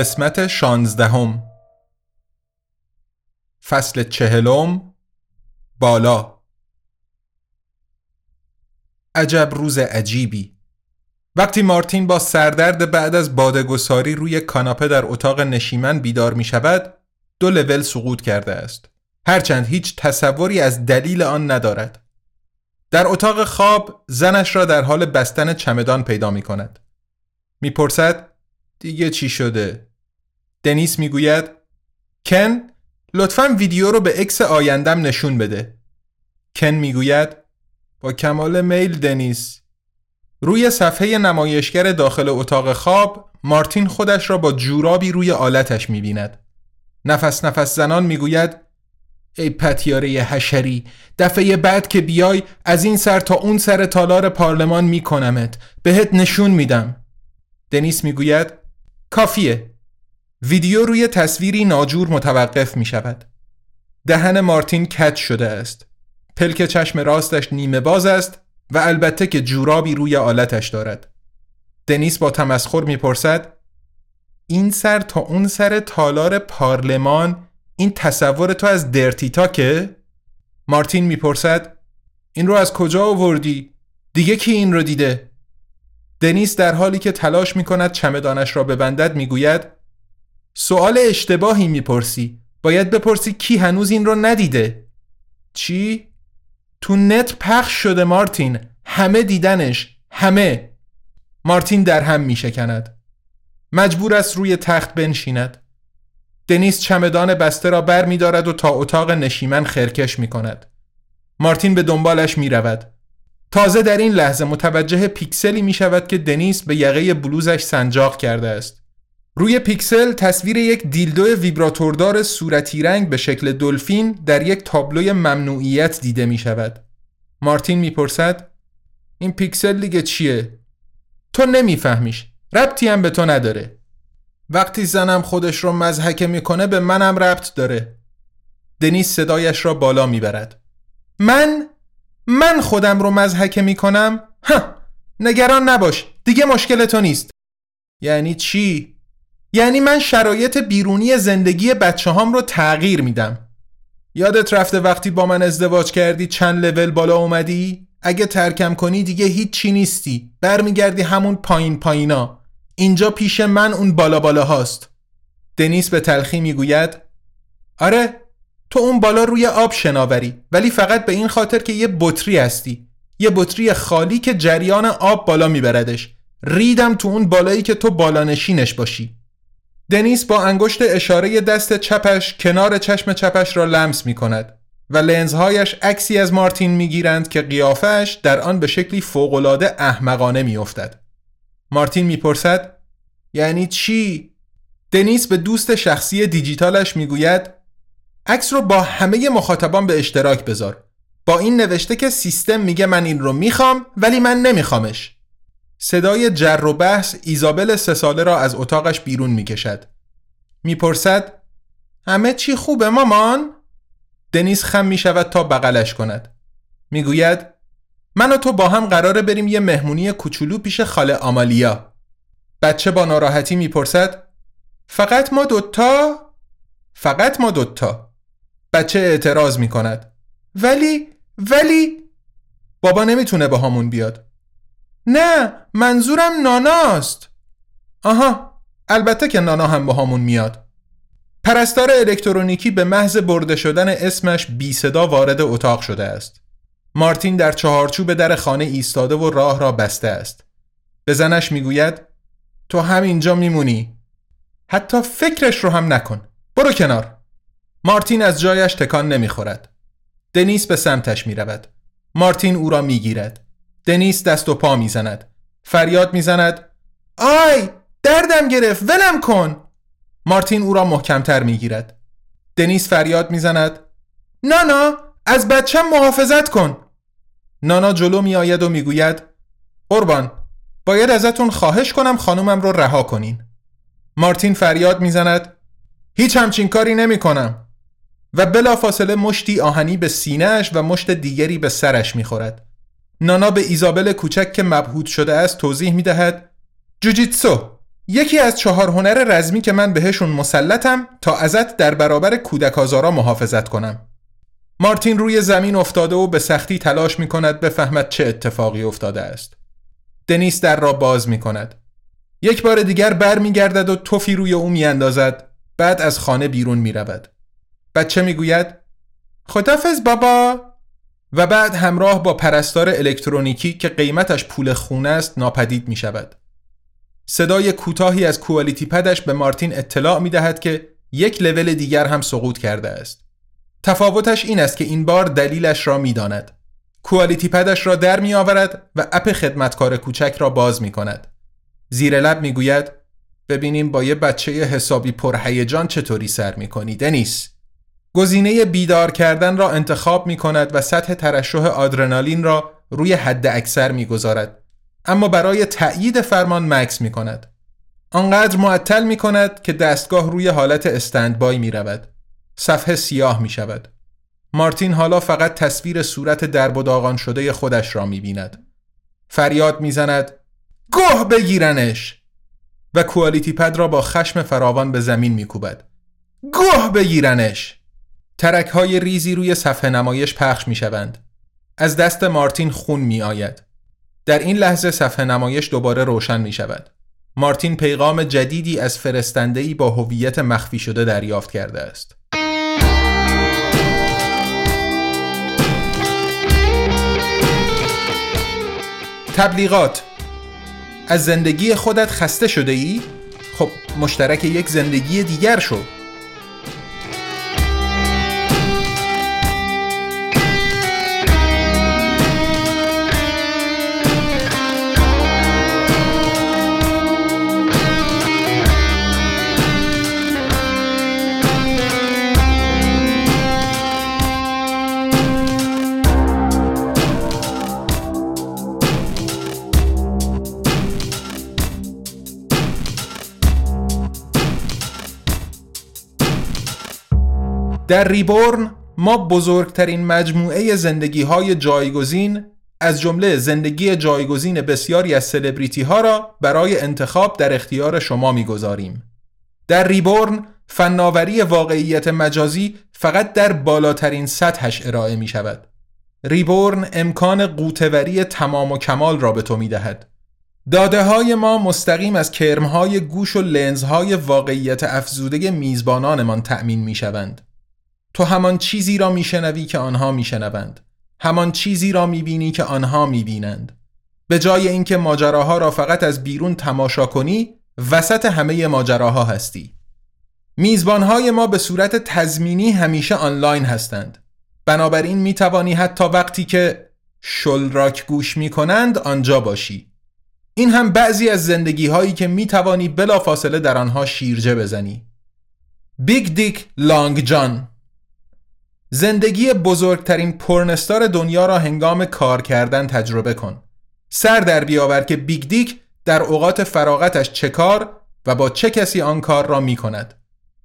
قسمت شانزدهم. فصل چهلم بالا. عجب روز عجیبی. وقتی مارتین با سردرد بعد از بادگساری روی کاناپه در اتاق نشیمن بیدار می شود دو لول سقوط کرده است. هرچند هیچ تصوری از دلیل آن ندارد. در اتاق خواب زنش را در حال بستن چمدان پیدا می کند می‌پرسد دیگه چی شده؟ دنیس می‌گوید کن لطفا ویدیو رو به اکس آیندم نشون بده. کن می‌گوید با کمال میل دنیس. روی صفحه نمایشگر داخل اتاق خواب مارتین خودش را با جورابی روی آلتش می‌بیند. نفس نفس زنان می‌گوید ای پتیاره حشری دفعه بعد که بیای از این سر تا اون سر تالار پارلمان میکنمت. بهت نشون میدم. دنیس می‌گوید کافیه. ویدیو روی تصویری ناجور متوقف می شود دهن مارتین کج شده است پلک چشم راستش نیمه باز است و البته که جورابی روی آلتش دارد دنیس با تمسخر می‌پرسد این سر تا اون سر تالار پارلمان این تصور تو از درتیتا که؟ مارتین می‌پرسد این رو از کجا آوردی؟ دیگه کی این رو دیده؟ دنیس در حالی که تلاش می کند چمدانش را ببندد می‌گوید سوال اشتباهی می‌پرسی باید بپرسی کی هنوز این رو ندیده چی؟ تو نت پخش شده مارتین همه دیدنش همه مارتین در هم میشکند مجبور است روی تخت بنشیند دنیس چمدان بسته را بر می دارد و تا اتاق نشیمن خرکش می کند. مارتین به دنبالش می رود. تازه در این لحظه متوجه پیکسلی می شود که دنیس به یقه بلوزش سنجاق کرده است. روی پیکسل تصویر یک دیلدو ویبراتوردار صورتی رنگ به شکل دلفین در یک تابلوی ممنوعیت دیده می شود. مارتین می‌پرسد این پیکسل دیگه چیه؟ تو نمیفهمیش. ربطی هم به تو نداره. وقتی زنم خودش رو مضحکه می‌کنه به منم ربط داره. دنیس صدایش را بالا می‌برد. من؟ من خودم رو مزحکه می‌کنم؟ ها نگران نباش. دیگه مشکل تو نیست. یعنی چی؟ یعنی من شرایط بیرونی زندگی بچه هام رو تغییر میدم. یادت رفته وقتی با من ازدواج کردی چند لول بالا اومدی؟ اگه ترکم کنی دیگه هیچ چی نیستی. برمیگردی همون پایین پایینا. اینجا پیش من اون بالا بالا هاست. دنیس به تلخی می‌گوید آره تو اون بالا روی آب شناوری ولی فقط به این خاطر که یه بطری هستی. یه بطری خالی که جریان آب بالا میبردش. ریدم تو اون بالایی که تو بالانشینش باشی. دنیس با انگشت اشاره دست چپش کنار چشم چپش را لمس می کند و لنزهایش عکسی از مارتین می گیرند که قیافش در آن به شکلی فوقالعاده احمقانه می افتد. مارتین می پرسد یعنی چی؟ دنیس به دوست شخصی دیجیتالش می گوید عکس رو با همه مخاطبان به اشتراک بذار. با این نوشته که سیستم میگه من این رو می‌خوام ولی من نمیخوامش. صدای جر و بحث ایزابل سه ساله را از اتاقش بیرون می‌کشد. می‌پرسد همه چی خوبه مامان؟ دنیس خم می شود تا بغلش کند. می‌گوید من و تو با هم قراره بریم یه مهمونی کوچولو پیش خاله آمالیا. بچه با ناراحتی می‌پرسد فقط ما دوتا؟ فقط ما دوتا. بچه اعتراض می کند. ولی ولی بابا نمی‌تونه با همون بیاد. نه منظورم ناناست. آها البته که نانا هم با همون میاد. پرستار الکترونیکی به محض برده شدن اسمش بی صدا وارد اتاق شده است. مارتین در چهارچوب در خانه ایستاده و راه را بسته است. به زنش می‌گوید تو همینجا میمونی. حتی فکرش رو هم نکن. برو کنار. مارتین از جایش تکان نمی‌خورد. دنیس به سمتش می رود. مارتین او را می گیرد. دنیس دست و پا می زند. فریاد می زند آی دردم گرفت ولم کن مارتین او را محکمتر می گیرد. دنیس فریاد می زند نانا از بچم محافظت کن نانا جلو می آید و می گوید قربان باید ازتون خواهش کنم خانومم رو رها کنین مارتین فریاد می زند هیچ همچین کاری نمی کنم و بلافاصله مشتی آهنی به سینهش و مشت دیگری به سرش می‌خورد. نانا به ایزابل کوچک که مبهود شده است توضیح می دهد جوجیتسو یکی از چهار هنر رزمی که من بهشون مسلطم تا ازت در برابر کودک آزارا محافظت کنم. مارتین روی زمین افتاده و به سختی تلاش می کند بفهمد چه اتفاقی افتاده است. دنیس در را باز می کند. یک بار دیگر بر می گردد و توفی روی او می اندازد. بعد از خانه بیرون می رود. بچه می گوید خدافز بابا و بعد همراه با پرستار الکترونیکی که قیمتش پول خونه است ناپدید می شود. صدای کوتاهی از کوالیتی پدش به مارتین اطلاع می دهد که یک لول دیگر هم سقوط کرده است. تفاوتش این است که این بار دلیلش را می داند. کوالیتی پدش را در می آورد و اپ خدمتکار کوچک را باز می کند. زیر لب می گوید ببینیم با یه بچه حسابی پرهیجان چطوری سر می کنی دنیس. گزینه بیدار کردن را انتخاب می کند و سطح ترشح آدرنالین را روی حد اکثر می گذارد. اما برای تأیید فرمان مکس می کند. آنقدر معطل می کند که دستگاه روی حالت استندبای می رود. صفحه سیاه می شود. مارتین حالا فقط تصویر صورت درب شده خودش را می بیند. فریاد می زند گوه بگیرنش و کوالیتی پد را با خشم فراوان به زمین می کوبد. گوه بگیرنش ترک های ریزی روی صفحه نمایش پخش می شوند. از دست مارتین خون می آید. در این لحظه صفحه نمایش دوباره روشن می شود. مارتین پیغام جدیدی از فرستندهی با هویت مخفی شده دریافت کرده است. تبلیغات از زندگی خودت خسته شده ای؟ خب مشترک یک زندگی دیگر شو در ریبورن ما بزرگترین مجموعه زندگی های جایگزین از جمله زندگی جایگزین بسیاری از سلبریتی ها را برای انتخاب در اختیار شما می‌گذاریم. در ریبورن فناوری واقعیت مجازی فقط در بالاترین سطحش ارائه می شود. ریبورن امکان قوتوری تمام و کمال را به تو می دهد. داده های ما مستقیم از کرمهای گوش و لنزهای واقعیت افزوده میزبانانمان تأمین می شوند. تو همان چیزی را میشنوی که آنها میشنوند. همان چیزی را می‌بینی که آنها می‌بینند. به جای اینکه ماجراها را فقط از بیرون تماشا کنی وسط همه ماجراها هستی. میزبانهای ما به صورت تزمینی همیشه آنلاین هستند. بنابراین می توانی حتی وقتی که شلراک گوش می کنند آنجا باشی. این هم بعضی از زندگی هایی که می توانی بلا فاصله در آنها شیرجه بزنی. Big Dick Long John. زندگی بزرگترین porn star دنیا را هنگام کار کردن تجربه کن. سر در بیاور که Big Dick در اوقات فراغتش چه کار و با چه کسی آن کار را می کند.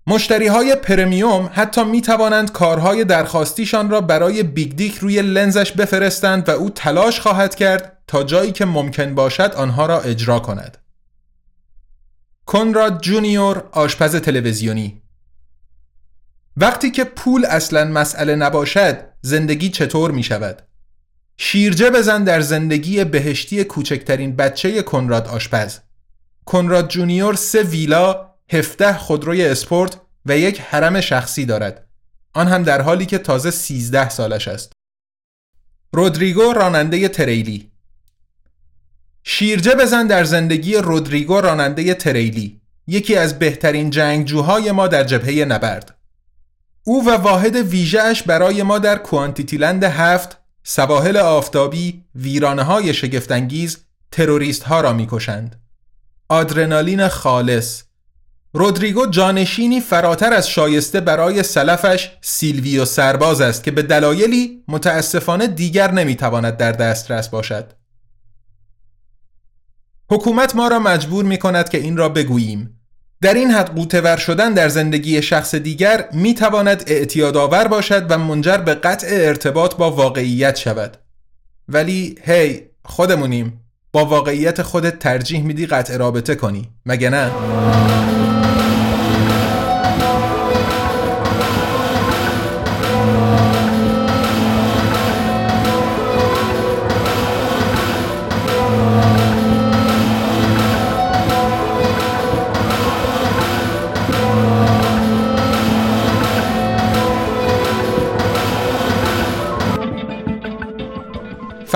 مشتری های premium حتی می توانند کارهای درخواستیشان را برای Big Dick روی لنزش بفرستند و او تلاش خواهد کرد تا جایی که ممکن باشد آنها را اجرا کند. کنراد جونیور آشپز تلویزیونی وقتی که پول اصلا مسئله نباشد زندگی چطور می شود؟ شیرجه بزن در زندگی بهشتی کوچکترین بچه کنراد آشپز. کنراد جونیور سه ویلا، هفت تا خودروی اسپورت و یک حرم شخصی دارد. آن هم در حالی که تازه 13 سالش است. رودریگو راننده تریلی. شیرجه بزن در زندگی رودریگو راننده تریلی. یکی از بهترین جنگجوهای ما در جبهه نبرد. او و واحد ویژهش برای ما در کوانتیتیلند هفت سواحل آفتابی ویرانه های شگفتانگیز تروریست ها را می‌کشند. آدرنالین خالص رودریگو جانشینی فراتر از شایسته برای سلفش سیلویو سرباز است که به دلایلی متاسفانه دیگر نمی‌تواند در دسترس باشد. حکومت ما را مجبور می کند که این را بگوییم. در این حد قوتور شدن در زندگی شخص دیگر می تواند اعتیادآور باشد و منجر به قطع ارتباط با واقعیت شود. ولی هی خودمونیم با واقعیت خودت ترجیح میدی قطع رابطه کنی مگه نه؟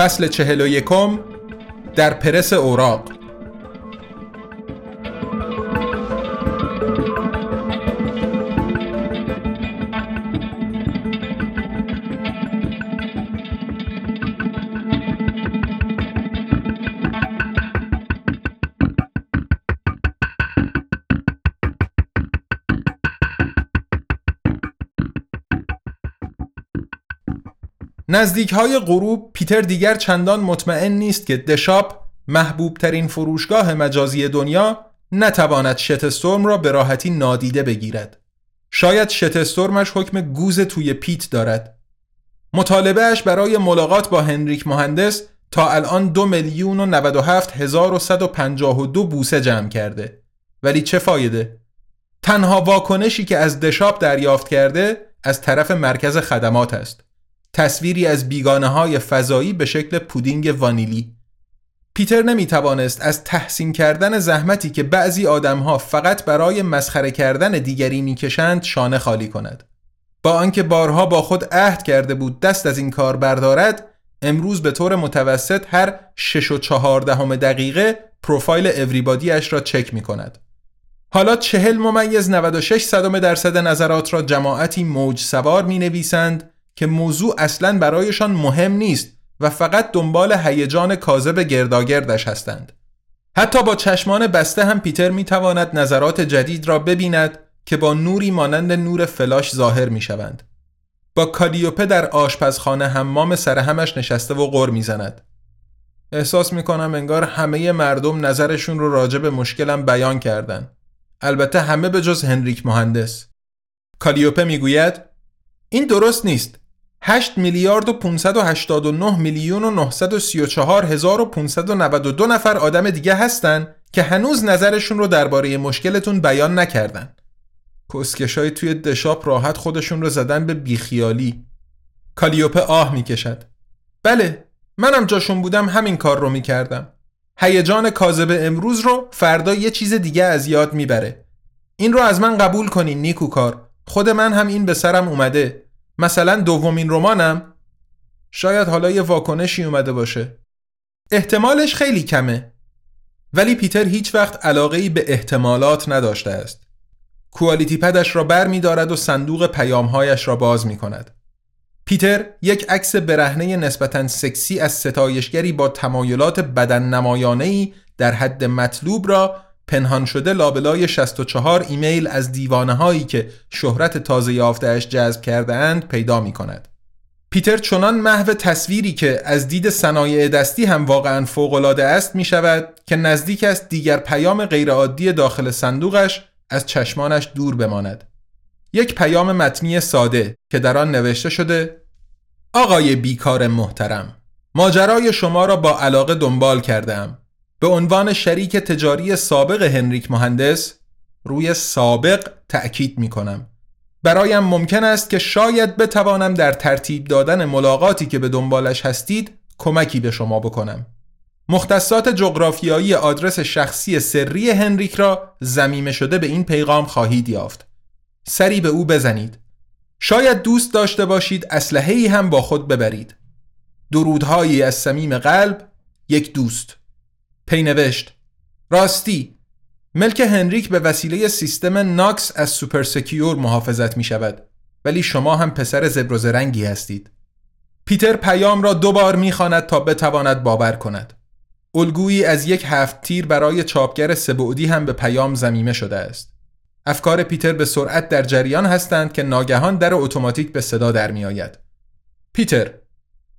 فصل چهل و یکم در پرس اوراق. نزدیک های غروب پیتر دیگر چندان مطمئن نیست که دشاپ محبوب ترین فروشگاه مجازی دنیا نتواند شتستورم را به راحتی نادیده بگیرد. شاید شتستورمش حکم گوز توی پیت دارد. مطالبهش برای ملاقات با هنریک مهندس تا الان دو میلیون و 97 هزار و 152 بوسه جمع کرده. ولی چه فایده؟ تنها واکنشی که از دشاپ دریافت کرده از طرف مرکز خدمات است. تصویری از بیگانه های فضایی به شکل پودینگ وانیلی پیتر نمی توانست از تحسین کردن زحمتی که بعضی آدمها فقط برای مسخره کردن دیگری می‌کشند شانه خالی کند با آنکه بارها با خود عهد کرده بود دست از این کار بردارد امروز به طور متوسط هر 6 و 14 دقیقه پروفایل اوریبادی اش را چک می کند. حالا چهل ممیز 96 صدم درصد نظرات را جماعتی موج سوار می نویسند که موضوع اصلا برایشان مهم نیست و فقط دنبال هیجان کاذب گرداگردش هستند. حتی با چشمان بسته هم پیتر می تواند نظرات جدید را ببیند که با نوری مانند نور فلاش ظاهر می شوند. با کالیوپه در آشپزخانه حمام سر همش نشسته و غر می‌زند. احساس می کنم انگار همه مردم نظرشون رو راجع به مشکلم بیان کردن. البته همه به جز هنریک مهندس. کالیوپه می‌گوید این درست نیست. 8 میلیارد و 589 میلیون و 934 هزار و 592 نفر آدم دیگه هستن که هنوز نظرشون رو درباره مشکلتون بیان نکردن. کسکشای توی دشاپ راحت خودشون رو زدن به بیخیالی. کالیوپه آه می‌کشد. بله، منم جاشون بودم همین کار رو می‌کردم. هیجان کاذب امروز رو فردا یه چیز دیگه از یاد می‌بره. این رو از من قبول کنین نیکوکار. خود من هم این به سرم اومده. مثلا دومین رمانم شاید حالا یه واکنشی اومده باشه. احتمالش خیلی کمه. ولی پیتر هیچ وقت علاقه ای به احتمالات نداشته است. کوالیتی پدش را بر می دارد و صندوق پیامهایش را باز می کند پیتر یک عکس برهنه نسبتا سکسی از ستایشگری با تمایلات بدن نمایانه در حد مطلوب را پنهان شده لابلای 64 ایمیل از دیوانه هایی که شهرت تازه یافتهش جذب کرده اند پیدا می کند. پیتر چنان محو تصویری که از دید صنایع دستی هم واقعا فوقالعاده است می شود که نزدیک است دیگر پیام غیرعادی داخل صندوقش از چشمانش دور بماند. یک پیام متنی ساده که در آن نوشته شده آقای بیکار محترم ماجرای شما را با علاقه دنبال کردم به عنوان شریک تجاری سابق هنریک مهندس روی سابق تأکید می کنم. برایم ممکن است که شاید بتوانم در ترتیب دادن ملاقاتی که به دنبالش هستید کمکی به شما بکنم. مختصات جغرافیایی آدرس شخصی سری هنریک را زمیمه شده به این پیغام خواهید یافت. سری به او بزنید. شاید دوست داشته باشید اسلحه‌ای هم با خود ببرید. درودهایی از صمیم قلب یک دوست پی‌نوشت راستی ملک هنریک به وسیله سیستم Knox از Super Secure محافظت می شود ولی شما هم پسر زبر و زرنگی هستید. پیتر پیام را دو بار می‌خواند تا بتواند باور کند. الگویی از یک هفت تیر برای چاپگر سه‌بعدی هم به پیام ضمیمه شده است. افکار پیتر به سرعت در جریان هستند که ناگهان در اتوماتیک به صدا در می آید. پیتر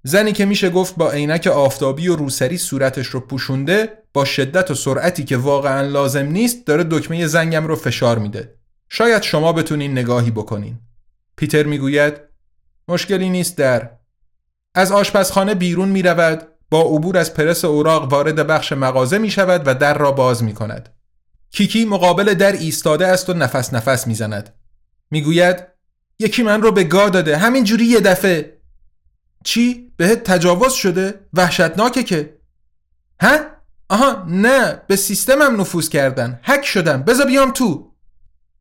زنی که میشه گفت با عینک آفتابی و روسری صورتش رو پوشونده با شدت و سرعتی که واقعا لازم نیست داره دکمه زنگم رو فشار میده. شاید شما بتونین نگاهی بکنین. پیتر می‌گوید مشکلی نیست در از آشپزخانه بیرون می رود با عبور از پرس اوراق وارد بخش مغازه می شود و در را باز می کند. کیکی مقابل در ایستاده است و نفس نفس می زند. می یکی من رو به گا داده همین جوری یه دفعه چی؟ بهت تجاوز شده؟ وحشتناکه که ها؟ آها نه به سیستمم نفوذ کردن هک شدم بذار بیام تو.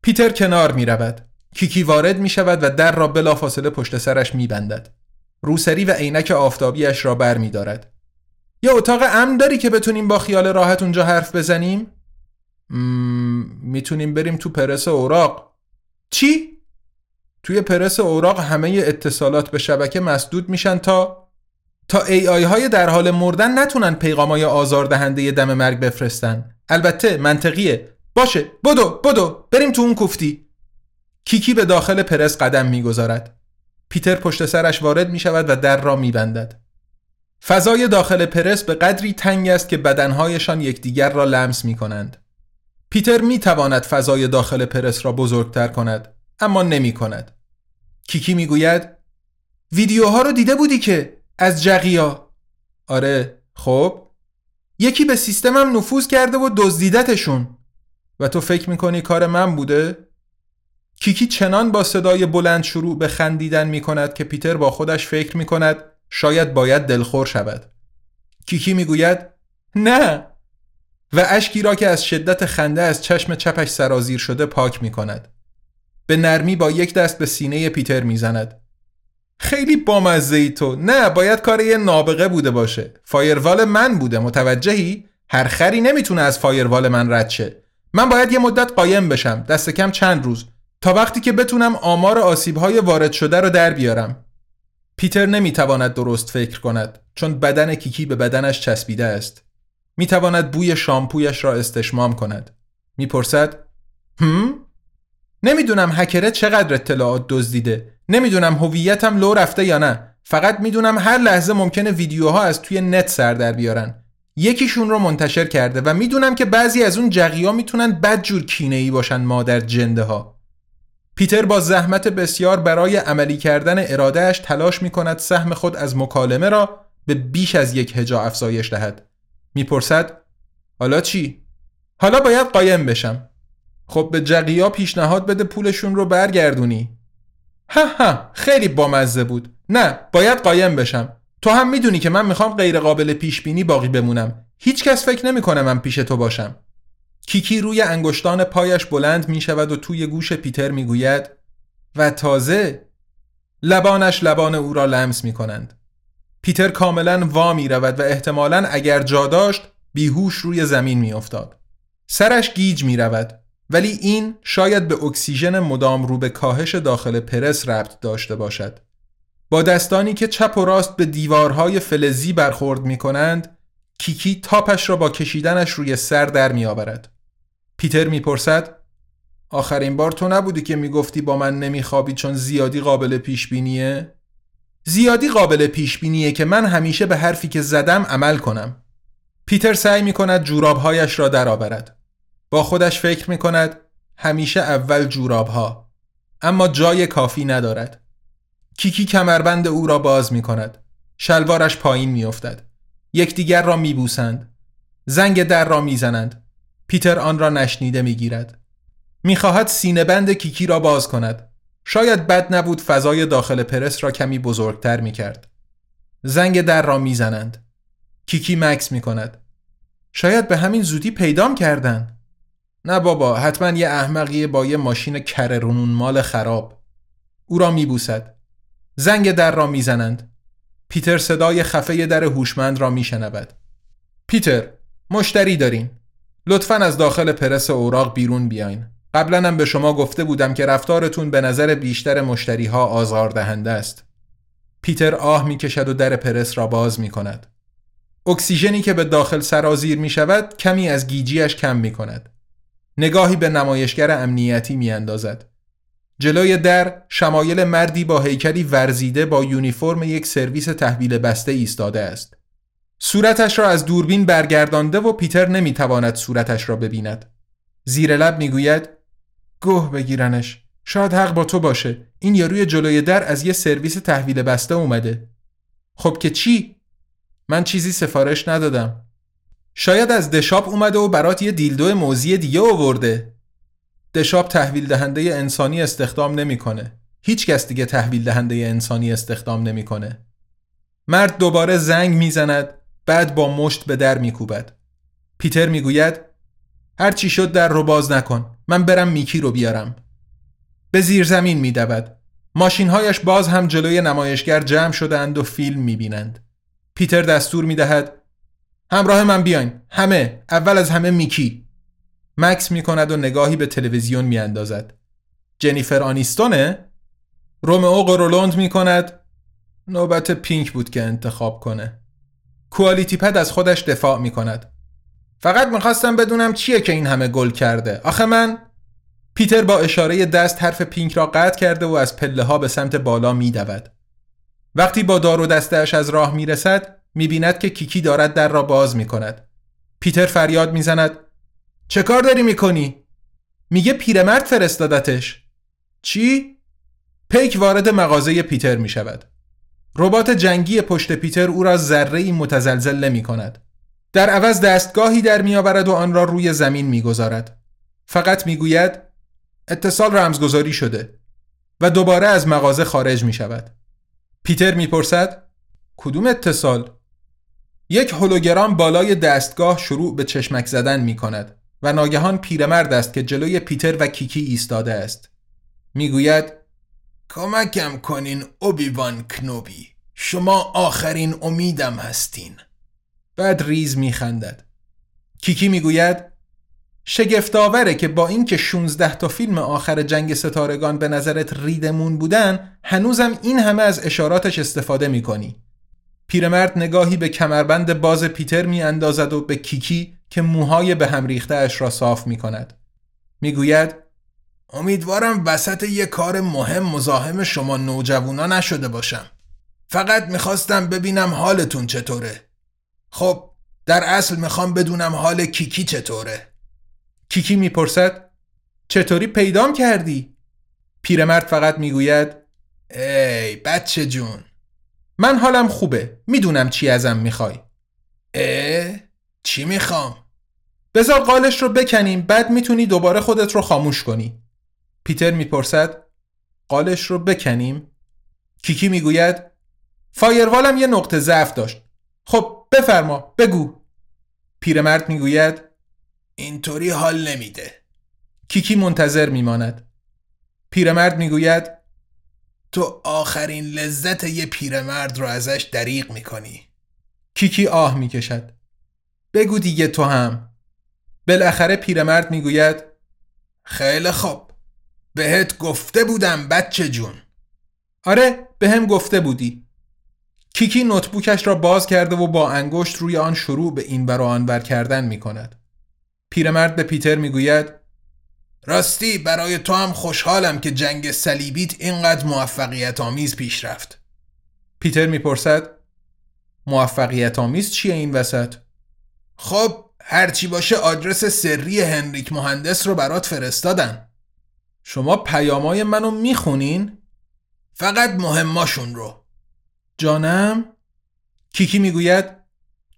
پیتر کنار می رود کیکی وارد می شود و در را بلافاصله پشت سرش می بندد روسری و عینک آفتابیش را بر می دارد یه اتاق امن داری که بتونیم با خیال راحت اونجا حرف بزنیم؟ می‌تونیم بریم تو پرس اوراق. چی؟ توی پرس اوراق همه اتصالات به شبکه مسدود میشن تا تا آی های در حال مردن نتونن پیغامای آزاردهنده دم مرگ بفرستن البته منطقیه باشه بدو بدو بریم تو اون کوفتی کیکی به داخل پرس قدم می‌گذارد پیتر پشت سرش وارد می شود و در را می بندد. فضای داخل پرس به قدری تنگ است که بدنهایشان یکدیگر را لمس می کنند. پیتر می تواند فضای داخل پرس را بزرگتر کند اما نمی کند. کیکی می گوید ویدیوها رو دیده بودی که از جقیا آره خب یکی به سیستمم نفوذ کرده و دزدیدتشون و تو فکر می‌کنی کار من بوده؟ کیکی چنان با صدای بلند شروع به خندیدن می کند که پیتر با خودش فکر می کند شاید باید دلخور شود. کیکی می گوید نه و اشکی را که از شدت خنده از چشم چپش سرازیر شده پاک می کند. به نرمی با یک دست به سینه پیتر می زند. خیلی بامزه ای تو. نه باید کار یه نابغه بوده باشه. فایروال من بوده. متوجهی؟ هر خری نمی‌تونه از فایروال من رد شه. من باید یه مدت قایم بشم. دست کم چند روز. تا وقتی که بتونم آمار آسیبهای وارد شده رو در بیارم. پیتر نمی‌تواند درست فکر کند چون بدن کیکی به بدنش چسبیده است. می‌تواند بوی شامپویش را استشمام کند. می‌پرسد هم؟ نمی‌دونم هکره چقدر اطلاعات دزدیده؟ نمی‌دونم هویتم لو رفته یا نه فقط می‌دونم هر لحظه ممکنه ویدیوها از توی نت سر در بیارن یکیشون رو منتشر کرده و می‌دونم که بعضی از اون جقیا می‌تونن بدجور کینه ای باشن مادر جنده ها پیتر با زحمت بسیار برای عملی کردن ارادهش تلاش می کند سهم خود از مکالمه را به بیش از یک هجا افزایش دهد. می‌پرسد حالا چی؟ حالا باید قایم بشم. خب به جقیا پیشنهاد بده پولشون رو برگردونی. ها ها خیلی بامزه بود. نه باید قایم بشم. تو هم می‌دونی که من می‌خوام غیر قابل پیش بینی باقی بمونم. هیچ کس فکر نمی‌کنه من پیش تو باشم. کیکی روی انگشتان پایش بلند می شود و توی گوش پیتر می گوید و تازه لبانش لبان او را لمس می کنند. پیتر کاملا وا می رود و احتمالا اگر جا داشت بیهوش روی زمین می افتاد. سرش گیج می رود ولی این شاید به اکسیژن مدام رو به کاهش داخل پرس ربط داشته باشد. با دستانی که چپ و راست به دیوارهای فلزی برخورد می کنند کیکی تاپش را با کشیدنش روی سر در می آورد. پیتر می‌پرسد آخرین بار تو نبودی که می‌گفتی با من نمیخوابی چون زیادی قابل پیش بینیه؟ زیادی قابل پیش بینیه که من همیشه به حرفی که زدم عمل کنم. پیتر سعی می کند جورابهایش را درآورد. با خودش فکر می کند همیشه اول جورابها اما جای کافی ندارد. کیکی کمربند او را باز می کند. شلوارش پایین می افتد. یکدیگر را می بوسند. زنگ در را می زنند. پیتر آن را نشنیده می‌گیرد. می‌خواهد سینه بند کیکی را باز کند. شاید بد نبود فضای داخل پرس را کمی بزرگتر می‌کرد. زنگ در را می‌زنند. کیکی مکس می‌کند. شاید به همین زودی پیدام کردن. نه بابا حتما یه احمقی با یه ماشین کررونون مال خراب. او را میبوسد. زنگ در را می‌زنند. پیتر صدای خفه در هوشمند را میشنود. پیتر مشتری داریم. لطفا از داخل پرس اوراق بیرون بیاین قبلا هم به شما گفته بودم که رفتارتون به نظر بیشتر مشتری ها آزاردهنده است. پیتر آه می کشد و در پرس را باز می کند. اکسیژنی که به داخل سرازیر می شود کمی از گیجیش کم می کند. نگاهی به نمایشگر امنیتی می اندازد. جلوی در شمایل مردی با هیکلی ورزیده با یونیفرم یک سرویس تحویل بسته ایستاده است. صورتش را از دوربین برگردانده و پیتر نمی‌تواند صورتش را ببیند. زیر لب می‌گوید گوه بگیرنش. شاید حق با تو باشه. این یاروی جلوی در از یه سرویس تحویل بسته اومده. خب که چی؟ من چیزی سفارش ندادم. شاید از دشاپ اومده و برات یه دیلدو موزی دیگه آورده. دشاپ تحویل دهنده انسانی استخدام نمی‌کنه. هیچ کس دیگه تحویل دهنده انسانی استخدام نمی‌کنه. مرد دوباره زنگ می‌زند بعد با مشت به در میکوبد. پیتر می‌گوید هر چی شد در رو باز نکن. من برم میکی رو بیارم. به زیر زمین میدود. ماشینهایش باز هم جلوی نمایشگر جمع شدند و فیلم می‌بینند. پیتر دستور می‌دهد همراه من بیاین. همه. اول از همه میکی. مکس می‌کند و نگاهی به تلویزیون میاندازد. جنیفر آنیستونه؟ رومئو قرولند می‌کند. نوبت پینک بود که انتخاب کنه. کوالیتی پد از خودش دفاع می‌کند. فقط می‌خواستم بدونم چیه که این همه گل کرده. آخه من پیتر با اشاره دست حرف پینک را قطع کرده و از پله ها به سمت بالا میدود. وقتی با دار و دستش از راه می‌رسد می‌بیند که کیکی دارد در را باز می‌کند پیتر فریاد می‌زند چه کار داری می‌کنی؟ میگه پیرمرد فرستادتش چی؟ پیک وارد مغازه پیتر می‌شود ربات جنگی پشت پیتر او را ذره متزلزل نمی کند. در عوض دستگاهی در میآورد و آن را روی زمین می‌گذارد. فقط می‌گوید اتصال رمزگذاری شده و دوباره از مغازه خارج می شود. پیتر می‌پرسد کدوم اتصال؟ یک هولوگرام بالای دستگاه شروع به چشمک زدن می کند و ناگهان پیرمرد است که جلوی پیتر و کیکی ایستاده است. می‌گوید کمکم کنین اوبیوان کنوبی شما آخرین امیدم هستین. بعد ریز میخندد. کیکی می‌گوید شگفتآوره که با اینکه 16 تا فیلم آخر جنگ ستارگان به نظرت ریدمون بودن هنوزم این همه از اشاراتش استفاده می‌کنی پیرمرد نگاهی به کمربند باز پیتر می اندازد و به کیکی که موهای به هم ریخته اش را صاف می کند می گوید امیدوارم وسط یه کار مهم مزاحم شما نوجوانا نشده باشم. فقط می‌خواستم ببینم حالتون چطوره. خب در اصل می‌خوام بدونم حال کیکی چطوره. کیکی می‌پرسد چطوری پیدام کردی؟ پیرمرد فقط می‌گوید ای بچه جون من حالم خوبه. می‌دونم چی ازم می‌خوای. اه چی می‌خوام؟ بذار قالش رو بکنیم بعد می‌تونی دوباره خودت رو خاموش کنی. پیتر می‌پرسد قالش رو بکنیم؟ کیکی می‌گوید فایروالم یه نقطه ضعف داشت. خب بفرما بگو. پیرمرد می‌گوید اینطوری حال نمیده. کیکی منتظر میماند. پیرمرد می‌گوید تو آخرین لذت یه پیرمرد رو ازش دریغ می‌کنی. کیکی آه می‌کشد. بگو دیگه تو هم. بالاخره پیرمرد می‌گوید خیلی خوب. بهت گفته بودم بچه جون. آره به هم گفته بودی. کیکی نوتبوکش را باز کرده و با انگشت روی آن شروع به این بر آنور کردن می کند. پیرمرد به پیتر می‌گوید راستی برای تو هم خوشحالم که جنگ صلیبیت اینقدر موفقیت آمیز پیش رفت پیتر می‌پرسد موفقیت آمیز چیه این وسط؟ خب هرچی باشه آدرس سری هنریک مهندس رو برات فرستادن شما پیامای منو می‌خونین؟ فقط مهماشون رو جانم؟ کیکی می‌گوید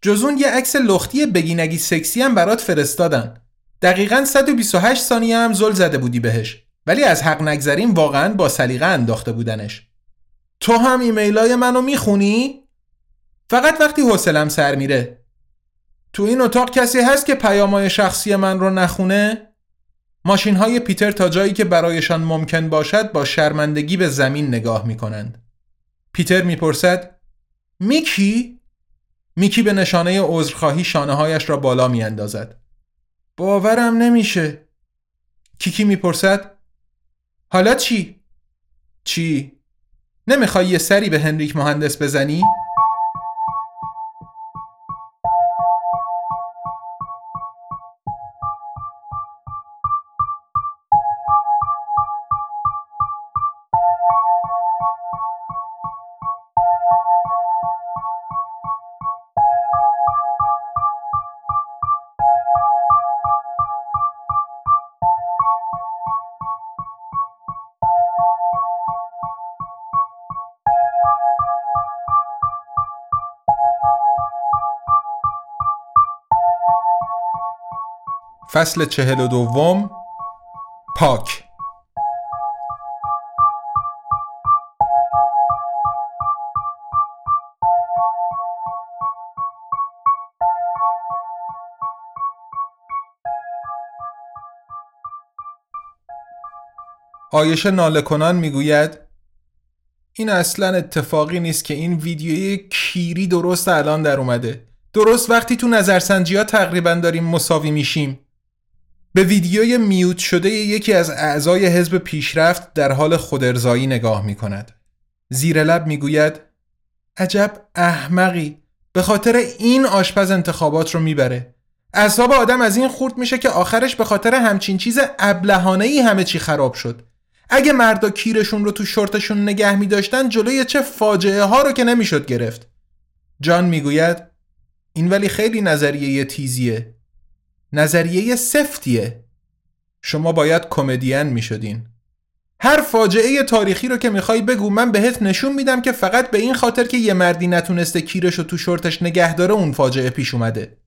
جزون یه عکس لختی بگینگی سکسی هم برات فرستادن دقیقا 128 ثانیه هم زل زده بودی بهش ولی از حق نگذریم واقعا با سلیقه انداخته بودنش تو هم ایمیلای منو می‌خونی؟ فقط وقتی حوصلم سر میره تو این اتاق کسی هست که پیامای شخصی من رو نخونه؟ ماشین های پیتر تا جایی که برایشان ممکن باشد با شرمندگی به زمین نگاه می‌کنند پیتر می‌پرسد میکی؟ میکی به نشانه عذرخواهی شانه هایش را بالا می اندازد. باورم نمیشه. کیکی می‌پرسد حالا چی؟ چی؟ نمی‌خوای یه سری به هنریک مهندس بزنی؟ فصل چهل و دوم پاک. آیشه ناله کنان می‌گوید این اصلا اتفاقی نیست که این ویدیوی کیری درست الان در اومده. درست وقتی تو نظرسنجی ها تقریبا داریم مساوی میشیم. به ویدیوی میوت شده یکی از اعضای حزب پیشرفت در حال خودرزایی نگاه می کند. زیر لب می گوید عجب احمقی به خاطر این آشپز انتخابات رو می‌بره. اعصاب آدم از این خورد میشه که آخرش به خاطر همچین چیز ابلهانه ای همه چی خراب شد. اگه مردا کیرشون رو تو شورتشون نگه می داشتن جلوی چه فاجعه ها رو که نمی‌شد گرفت. جان می‌گوید این ولی خیلی نظریه تیزیه. نظریه سفتیه. شما باید کمدین می شدین هر فاجعه تاریخی رو که می‌خوای بگو من بهت نشون میدم که فقط به این خاطر که یه مردی نتونسته کیرش رو تو شورتش نگه داره اون فاجعه پیش اومده.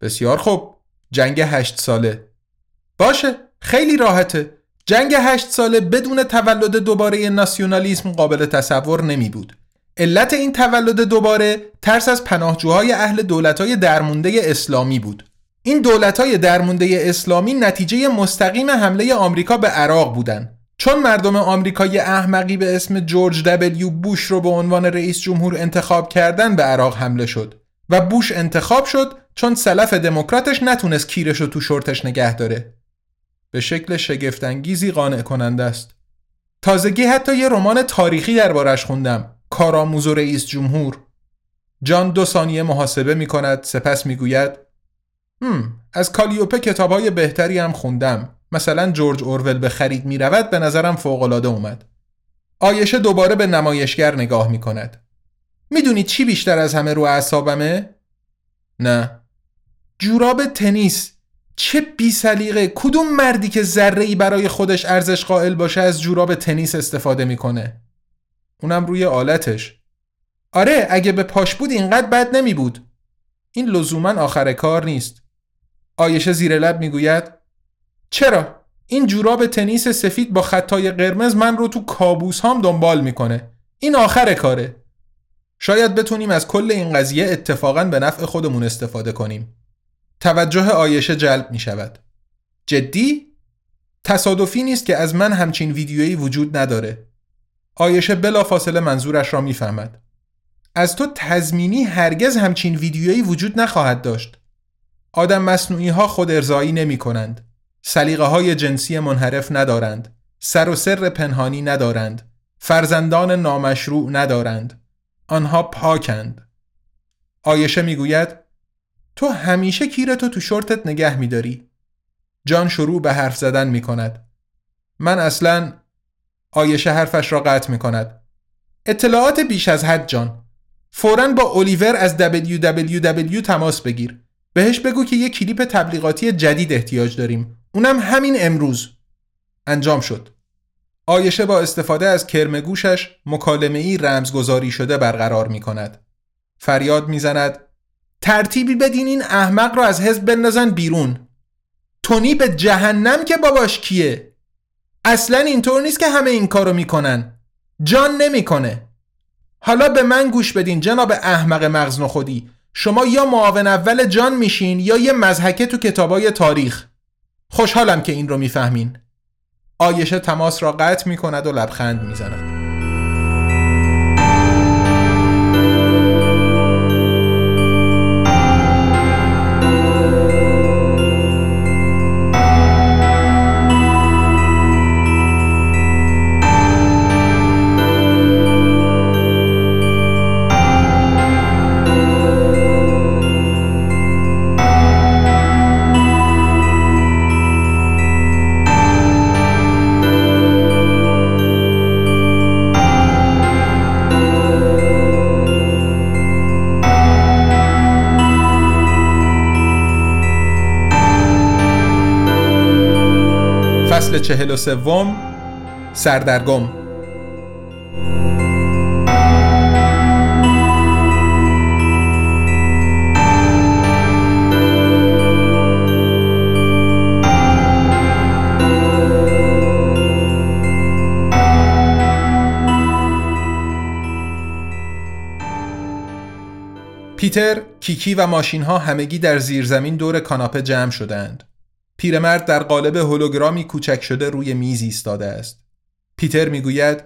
بسیار خوب. جنگ هشت ساله. باشه خیلی راحته. جنگ هشت ساله بدون تولد دوباره ناسیونالیسم قابل تصور نمی بود علت این تولد دوباره ترس از پناهجوهای اهل دولتهای درمونده اسلامی بود. این دولت های درمونده اسلامی نتیجه مستقیم حمله آمریکا به عراق بودند. چون مردم آمریکایی احمقی به اسم جورج دبلیو بوش رو به عنوان رئیس جمهور انتخاب کردن به عراق حمله شد و بوش انتخاب شد چون سلف دموکراتش نتونست کیرش رو تو شورتش نگه داره. به شکل شگفتانگیزی قانع کننده است. تازگی حتی یه رمان تاریخی دربارش خوندم. کارآموز و رئیس جمهور. جان دو ثانیه محاسبه می کند سپس می‌گوید هم. از کالیوپه کتاب های بهتری هم خوندم. مثلا جورج اورول به خرید می رود به نظرم فوقالعاده اومد. آیشه دوباره به نمایشگر نگاه می کند می‌دونی چی بیشتر از همه رو اعصابمه؟ نه. جوراب تنیس. چه بی سلیقه کدوم مردی که ذره برای خودش ارزش قائل باشه از جوراب تنیس استفاده می‌کنه؟ اونم روی آلتش. آره اگه به پاش بود اینقدر بد نمی بود این لزوما آخر کار نیست. آیشه زیر لب می‌گوید چرا؟ این جوراب تنیس سفید با خطای قرمز من رو تو کابوس هام دنبال می‌کنه. این آخر کاره. شاید بتونیم از کل این قضیه اتفاقا به نفع خودمون استفاده کنیم. توجه آیشه جلب می شود جدی؟ تصادفی نیست که از من همچین ویدیویی وجود نداره. آیشه بلا فاصله منظورش را می‌فهمد. از تو تزمینی هرگز همچین ویدیویی وجود نخواهد داشت. آدم مصنوعی ها خود ارزایی نمی کنند. سلیقه های جنسی منحرف ندارند. سر و سر پنهانی ندارند. فرزندان نامشروع ندارند. آنها پاکند. آیشه می‌گوید تو همیشه کیرتو تو شورتت نگه میداری. جان شروع به حرف زدن می کند. من اصلا آیشه حرفش را قطع می کند. اطلاعات بیش از حد جان. فورا با الیور از www تماس بگیر. بهش بگو که یه کلیپ تبلیغاتی جدید احتیاج داریم. اونم همین امروز. انجام شد. آیشه با استفاده از کرمگوشش مکالمه ای رمزگذاری شده برقرار می کند فریاد می‌زند ترتیبی بدین این احمق رو از حزب بندازن بیرون. تونی به جهنم که باباش کیه؟ اصلا اینطور نیست که همه این کارو می‌کنن. جان نمی‌کنه. حالا به من گوش بدین جناب احمق مغز خودی شما یا معاون اول جان میشین یا یه مزحکه تو کتابای تاریخ. خوشحالم که این رو می‌فهمین. آیشه تماس را قطع می‌کند و لبخند می‌زند. فصل چهل و سوم سردرگم پیتر، کیکی و ماشین ها همگی در زیرزمین دور کاناپه جمع شدند. پیرمرد در قالب هولوگرامی کوچک شده روی میز ایستاده است. پیتر می‌گوید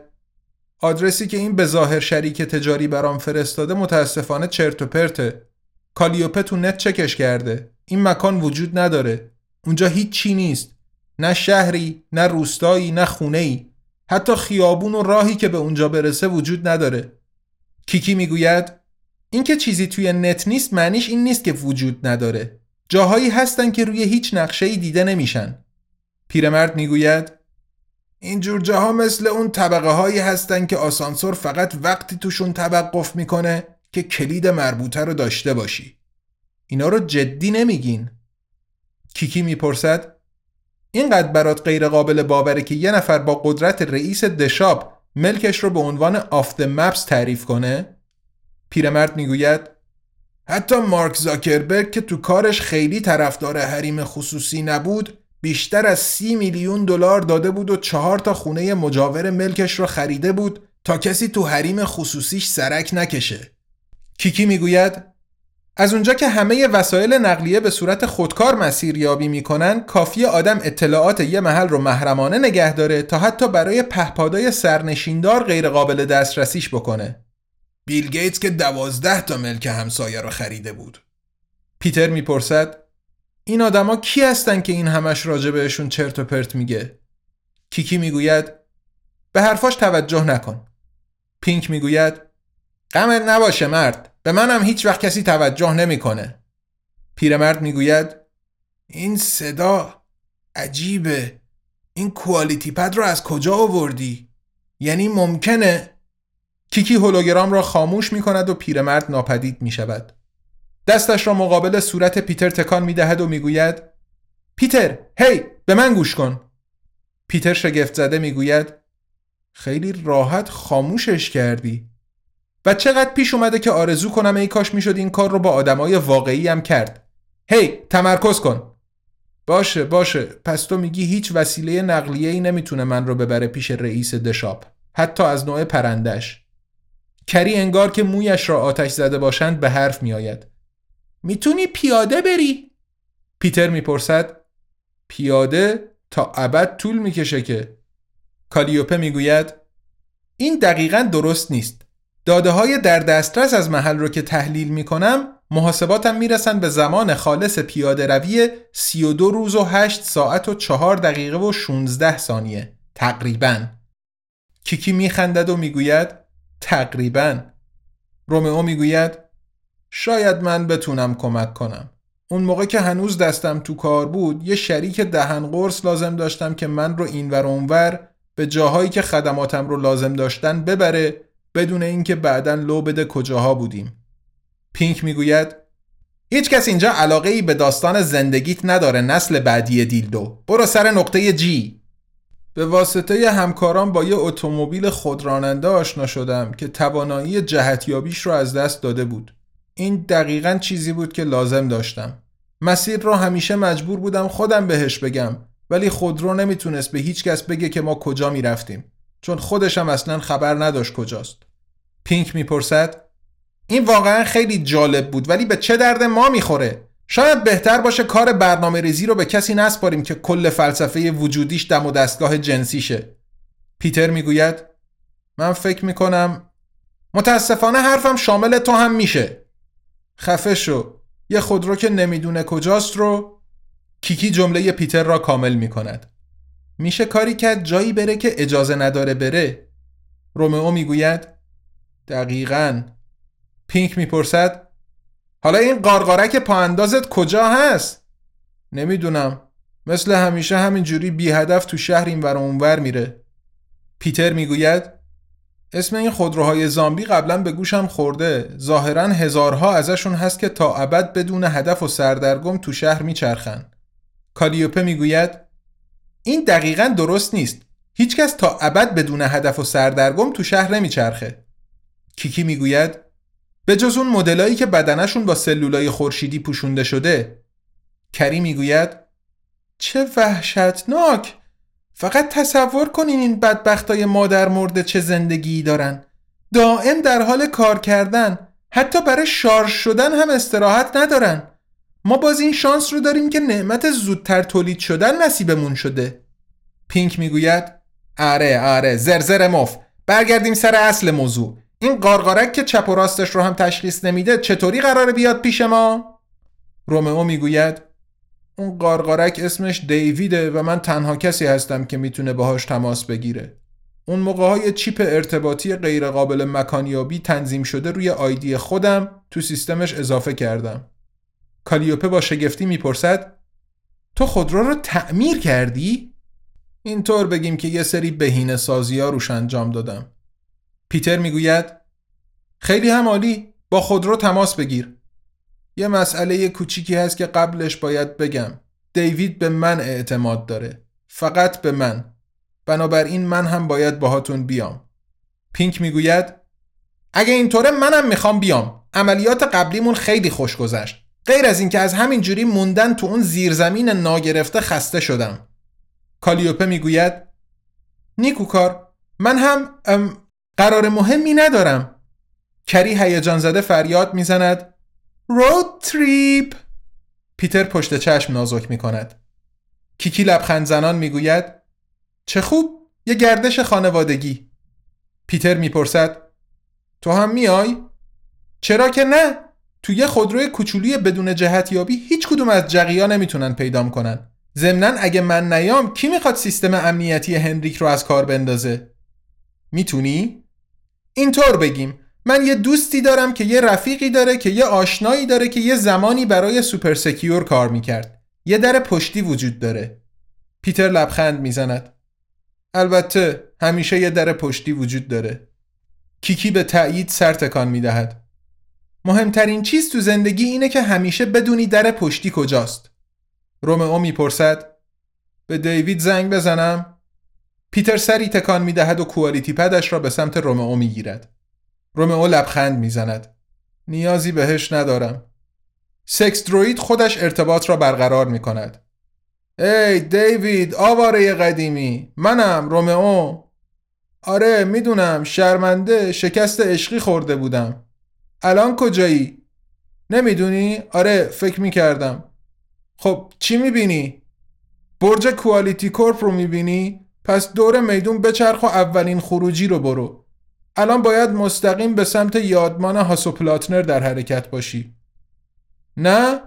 آدرسی که این به ظاهر شریک تجاری برام فرستاده متاسفانه چرت و پرته. کالیوپه تو نت چکش کرده. این مکان وجود نداره. اونجا هیچ چی نیست. نه شهری، نه روستایی، نه خونه ای. حتی خیابون و راهی که به اونجا برسه وجود نداره. کیکی می‌گوید اینکه چیزی توی نت نیست معنیش این نیست که وجود نداره. جاهایی هستن که روی هیچ نقشه دیده نمیشن. پیرمرد می‌گوید اینجور جاها مثل اون طبقه هایی هستن که آسانسور فقط وقتی توشون توقف می‌کنه که کلید مربوطه رو داشته باشی. اینا رو جدی نمیگین. کیکی می‌پرسد اینقدر برات غیر قابل باوره که یه نفر با قدرت رئیس دشاب ملکش رو به عنوان آفت مپس تعریف کنه؟ پیرمرد می‌گوید حتی مارک زاکربرگ که تو کارش خیلی طرفدار حریم خصوصی نبود بیشتر از سی میلیون دلار داده بود و چهار تا خونه مجاور ملکش را خریده بود تا کسی تو حریم خصوصیش سرک نکشه. کیکی می‌گوید از اونجا که همه وسایل نقلیه به صورت خودکار مسیریابی می‌کنن کافی آدم اطلاعات یه محل رو محرمانه نگه داره تا حتی برای پهپادای سرنشیندار غیر قابل دسترسیش بکنه. بیل گیتس که دوازده تا ملک همسایه را خریده بود. پیتر می‌پرسد این آدما کی هستن که این همش راجع بهشون چرت و پرت میگه؟ کیکی می‌گوید به حرفاش توجه نکن. پینک می‌گوید غمت نباشه مرد به منم هیچ وقت کسی توجه نمی‌کنه. پیرمرد می‌گوید این صدا عجیبه این کوالیتی پد رو از کجا آوردی؟ یعنی ممکنه کیکی هولوگرام را خاموش می کند و پیرمرد ناپدید می شود. دستش را مقابل صورت پیتر تکان می دهد و می گوید پیتر هی به من گوش کن. پیتر شگفت زده می گوید خیلی راحت خاموشش کردی. و چقدر پیش اومده که آرزو کنم ای کاش می‌شد این کار رو با آدمای واقعی هم کرد. هی تمرکز کن. باشه باشه پس تو میگی هیچ وسیله نقلیه ای نمی‌تونه من رو ببره پیش رئیس دشاب حتی از نوع پرندش کری انگار که مویش را آتش زده باشند به حرف می آید. می‌تونی پیاده بری؟ پیتر می‌پرسد. پیاده تا ابد طول می‌کشه که. کالیوپه می‌گوید. این دقیقا درست نیست. داده های در دسترس از محل رو که تحلیل می‌کنم محاسباتم می‌رسن به زمان خالص پیاده روی 32 روز و 8 ساعت و 4 دقیقه و 16 ثانیه تقریبا. کیکی میخندد و می‌گوید. تقریبا. رومئو می‌گوید شاید من بتونم کمک کنم. اون موقع که هنوز دستم تو کار بود یه شریک دهن قرص لازم داشتم که من رو اینور اونور به جاهایی که خدماتم رو لازم داشتن ببره بدون اینکه بعدا لو بده کجاها بودیم. پینک می‌گوید هیچ کس اینجا علاقه ای به داستان زندگیت نداره نسل بعدی دیلدو. برو سر نقطه G. به واسطه همکاران با یه اتومبیل خودراننده آشنا شدم که توانایی جهتیابیش رو از دست داده بود. این دقیقا چیزی بود که لازم داشتم. مسیر رو همیشه مجبور بودم خودم بهش بگم ولی خودرو نمی‌تونست به هیچ کس بگه که ما کجا می‌رفتیم چون خودشم اصلا خبر نداشت کجاست. پینک می‌پرسد این واقعا خیلی جالب بود ولی به چه درد ما می‌خوره؟ شاید بهتر باشه کار برنامه ریزی رو به کسی نسپاریم که کل فلسفه وجودیش دم و دستگاه جنسیشه. پیتر می‌گوید من فکر می‌کنم متاسفانه حرفم شامل تو هم میشه. خفه شو. یه خودرو که نمی‌دونه کجاست رو کیکی جمله پیتر را کامل می‌کند. میشه کاری کرد جایی بره که اجازه نداره بره. رومئو می‌گوید دقیقا. پینک می‌پرسد حالا این قارقارک پا اندازت کجا هست؟ نمی‌دونم. مثل همیشه همینجوری بی هدف تو شهر این ور اونور میره. پیتر می‌گوید اسم این خودروهای زامبی قبلا به گوشم خورده. ظاهرا هزارها ازشون هست که تا ابد بدون هدف و سردرگم تو شهر میچرخن. کالیوپه می‌گوید این دقیقا درست نیست. هیچکس تا ابد بدون هدف و سردرگم تو شهر نمیچرخه. کیکی می‌گوید به جز اون مدلایی که بدنشون با سلولای خورشیدی پوشونده شده کری می‌گوید چه وحشتناک! فقط تصور کنین این بدبختای مادر مرده چه زندگی دارن. دائم در حال کار کردن. حتی برای شارژ شدن هم استراحت ندارن. ما باز این شانس رو داریم که نعمت زودتر تولید شدن نصیبمون شده. پینک می‌گوید آره آره زرزر مف برگردیم سر اصل موضوع. این قارقارک که چپ و راستش رو هم تشخیص نمیده چطوری قراره بیاد پیش ما؟ رومئو می‌گوید اون قارقارک اسمش دیویده و من تنها کسی هستم که می‌تونه باهاش تماس بگیره اون موقع های چیپ ارتباطی غیرقابل مکانیابی تنظیم شده روی آیدی خودم تو سیستمش اضافه کردم کالیوپه با شگفتی می‌پرسد تو خودرو رو تعمیر کردی؟ اینطور بگیم که یه سری بهینه سازی ها روش انجام دادم پیتر می‌گوید خیلی هم عالی با خودرو تماس بگیر. یه مسئله کوچیکی هست که قبلش باید بگم. دیوید به من اعتماد داره. فقط به من. بنابراین من هم باید باهاتون بیام. پینک می‌گوید اگه اینطوره منم می‌خوام بیام. عملیات قبلیمون خیلی خوش گذشت. غیر از اینکه از همین جوری موندن تو اون زیرزمین ناگرفته خسته شدم. کالیوپه می‌گوید نیکوکار من هم قرار مهمی ندارم. کری هیجان زده فریاد می‌زند. رود تریپ پیتر پشت چشم نازک می کند کیکی لبخند زنان می‌گوید. چه خوب. یه گردش خانوادگی. پیتر می‌پرسد. تو هم میای؟ چرا که نه؟ تو یه خودروی کوچولی بدون جهتیابی هیچ کدوم از جقیا نمی‌تونن پیدام کنن. ضمنا اگه من نیام کی می‌خواد سیستم امنیتی هنریک رو از کار بندازه؟ می‌تونی؟ اینطور بگیم. من یه دوستی دارم که یه رفیقی داره که یه آشنایی داره که یه زمانی برای Super Secure کار می‌کرد. یه در پشتی وجود داره. پیتر لبخند می‌زند. البته همیشه یه در پشتی وجود داره. کیکی به تأیید سر تکان می‌دهد. مهمترین چیز تو زندگی اینه که همیشه بدونی در پشتی کجاست. رومئو می‌پرسد. به دیوید زنگ بزنم. پیتر سری تکان می‌دهد و کوالیتی پدش را به سمت رومئو می‌گیرد رومئو لبخند می‌زند نیازی بهش ندارم سکس دروید خودش ارتباط را برقرار می کند ای دیوید آواره قدیمی منم رومئو آره می‌دونم شرمنده شکست عشقی خورده بودم الان کجایی؟ نمی‌دونی؟ آره فکر می‌کردم خب چی می‌بینی؟ برج کوالیتی کورپ رو می‌بینی؟ پس دور میدون بچرخ و اولین خروجی رو برو. الان باید مستقیم به سمت یادمان هاسوپلاتنر در حرکت باشی. نه؟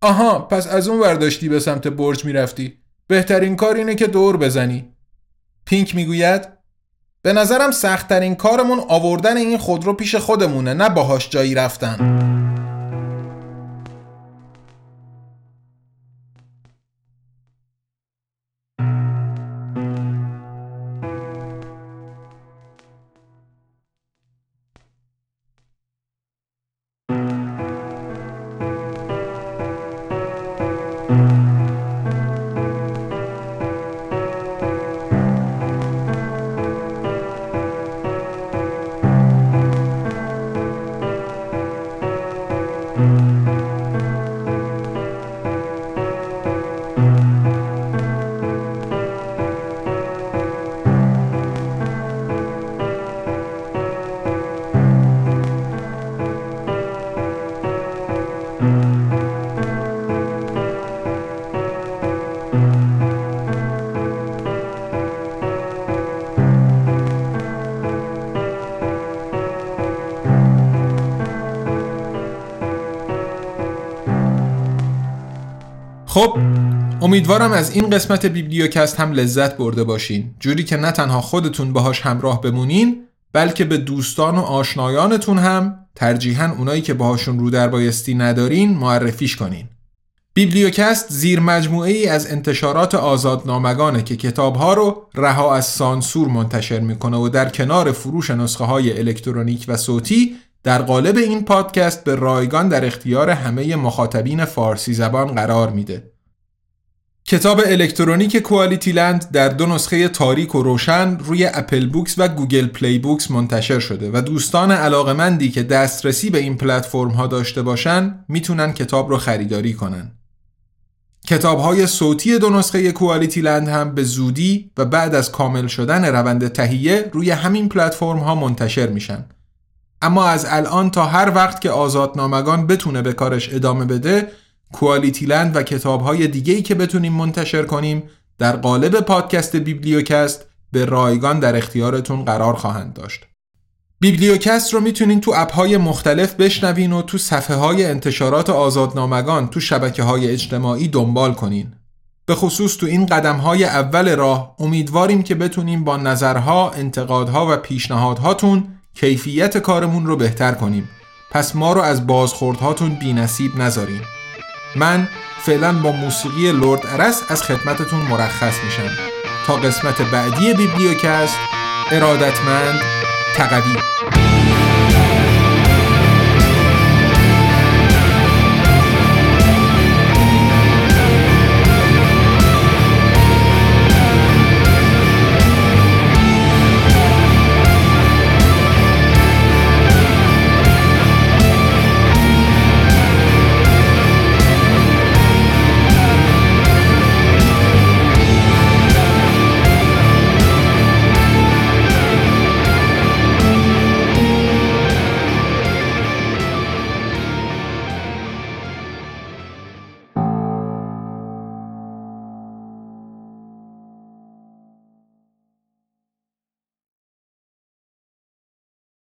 آها پس از اون ورداشتی به سمت برج می‌رفتی. بهترین کار اینه که دور بزنی. پینک می‌گوید؟ به نظرم سختترین کارمون آوردن این خودرو پیش خودمونه نه باهاش جایی رفتن. خب امیدوارم از این قسمت بیبلیوکست هم لذت برده باشین. جوری که نه تنها خودتون باهاش همراه بمونین بلکه به دوستان و آشنایانتون هم ترجیحاً اونایی که باهاشون رو در بایستی ندارین معرفیش کنین. بیبلیوکست زیر مجموعه ای از انتشارات آزادنامگانه که کتابها رو رها از سانسور منتشر می‌کنه و در کنار فروش نسخه های الکترونیک و صوتی در قالب این پادکست به رایگان در اختیار همه مخاطبین فارسی زبان قرار میده. کتاب الکترونیک QualityLand در دو نسخه تاریک و روشن روی Apple Books و Google Play Books منتشر شده و دوستان علاقمندی که دسترسی به این پلتفرم ها داشته باشن می‌تونن کتاب رو خریداری کنن. کتاب های صوتی دو نسخه QualityLand هم به زودی و بعد از کامل شدن روند تهیه روی همین پلتفرم ها منتشر میشن. اما از الان تا هر وقت که آزادنامگان بتونه به کارش ادامه بده کوالیتی لند و کتاب های دیگه‌ای که بتونیم منتشر کنیم در قالب پادکست بیبلیوکست به رایگان در اختیارتون قرار خواهند داشت. بیبلیوکست رو می‌تونین تو اپ های مختلف بشنوین و تو صفحه های انتشارات آزادنامگان تو شبکه های اجتماعی دنبال کنین. به خصوص تو این قدم های اول راه امیدواریم که بتونیم با نظرها، انتقادها و پیشنهادهاتون کیفیت کارمون رو بهتر کنیم. پس ما رو از بازخوردهاتون بی نصیب نذاریم. من فعلا با موسیقی لورد ارس از خدمتتون مرخص میشم تا قسمت بعدی بیبلیوکست ارادتمند تقوی